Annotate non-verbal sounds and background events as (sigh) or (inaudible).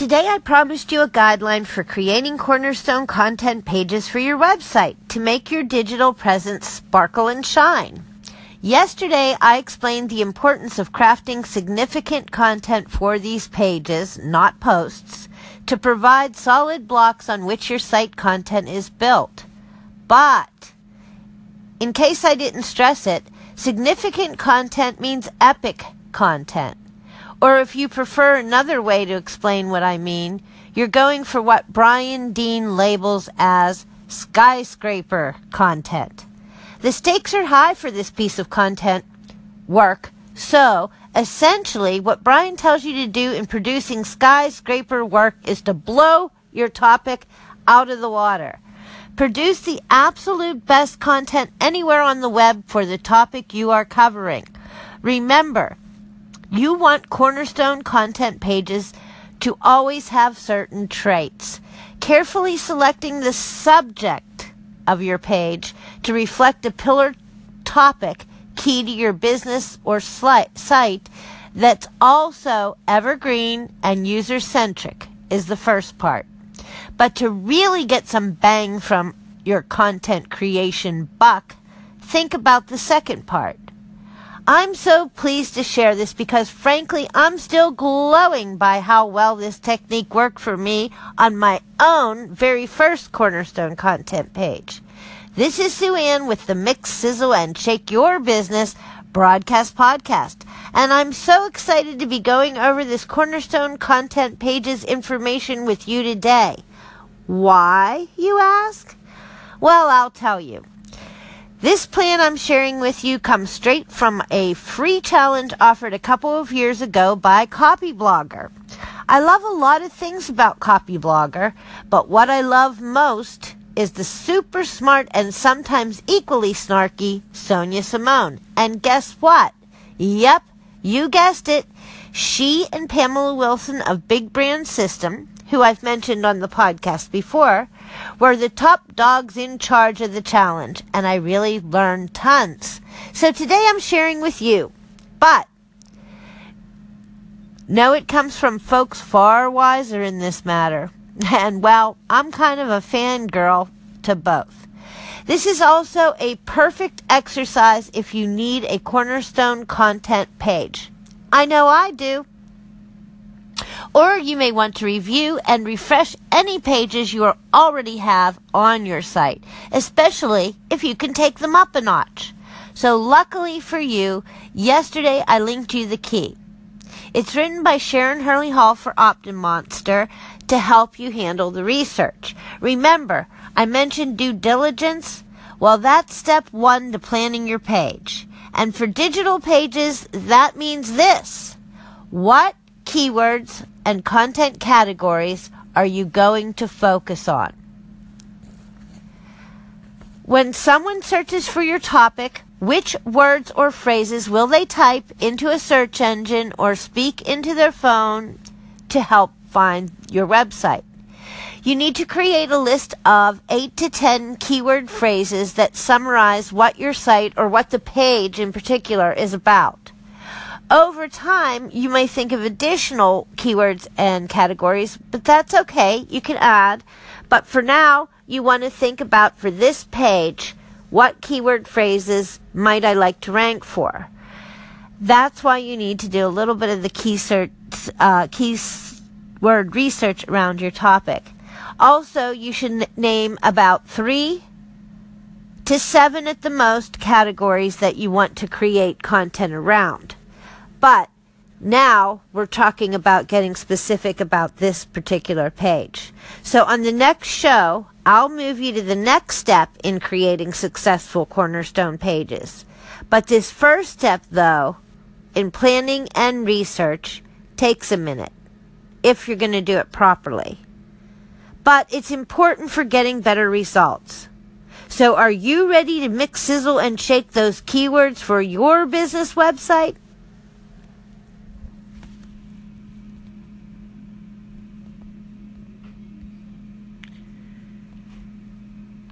Today I promised you a guideline for creating cornerstone content pages for your website to make your digital presence sparkle and shine. Yesterday I explained the importance of crafting significant content for these pages, not posts, to provide solid blocks on which your site content is built. But, in case I didn't stress it, significant content means epic content. Or if you prefer another way to explain what I mean, you're going for what Brian Dean labels as skyscraper content. The stakes are high for this piece of content work, so essentially what Brian tells you to do in producing skyscraper work is to blow your topic out of the water. Produce the absolute best content anywhere on the web for the topic you are covering. Remember, you want cornerstone content pages to always have certain traits. Carefully selecting the subject of your page to reflect a pillar topic key to your business or site that's also evergreen and user centric is the first part. But to really get some bang from your content creation buck, think about the second part. I'm so pleased to share this because frankly, I'm still glowing by how well this technique worked for me on my own very first Cornerstone content page. This is Sue Ann with the Mix, Sizzle, and Shake Your Business broadcast podcast. And I'm so excited to be going over this Cornerstone content page's information with you today. Why, you ask? Well, I'll tell you. This plan I'm sharing with you comes straight from a free challenge offered a couple of years ago by Copyblogger. I love a lot of things about Copyblogger, but what I love most is the super smart and sometimes equally snarky Sonia Simone. And guess what? Yep, you guessed it. She and Pamela Wilson of Big Brand System, who I've mentioned on the podcast before, were the top dogs in charge of the challenge, and I really learned tons. So today I'm sharing with you. But know it comes from folks far wiser in this matter. (laughs) And well, I'm kind of a fangirl to both. This is also a perfect exercise if you need a cornerstone content page. I know I do. Or you may want to review and refresh any pages you already have on your site, especially if you can take them up a notch. So luckily for you, yesterday I linked you the key. It's written by Sharon Hurley Hall for OptinMonster to help you handle the research. Remember, I mentioned due diligence. Well, that's step one to planning your page. And for digital pages, that means this. What keywords and content categories are you going to focus on? When someone searches for your topic, which words or phrases will they type into a search engine or speak into their phone to help find your website? You need to create a list of 8 to 10 keyword phrases that summarize what your site or what the page in particular is about. Over time, you may think of additional keywords and categories, but that's okay. You can add. But for now, you want to think about for this page, what keyword phrases might I like to rank for? That's why you need to do a little bit of the key search, uh, keyword research around your topic. Also, you should name about three to seven at the most categories that you want to create content around. But now we're talking about getting specific about this particular page. So on the next show, I'll move you to the next step in creating successful cornerstone pages. But this first step, though, in planning and research, takes a minute if you're going to do it properly. But it's important for getting better results. So are you ready to mix, sizzle, and shake those keywords for your business website?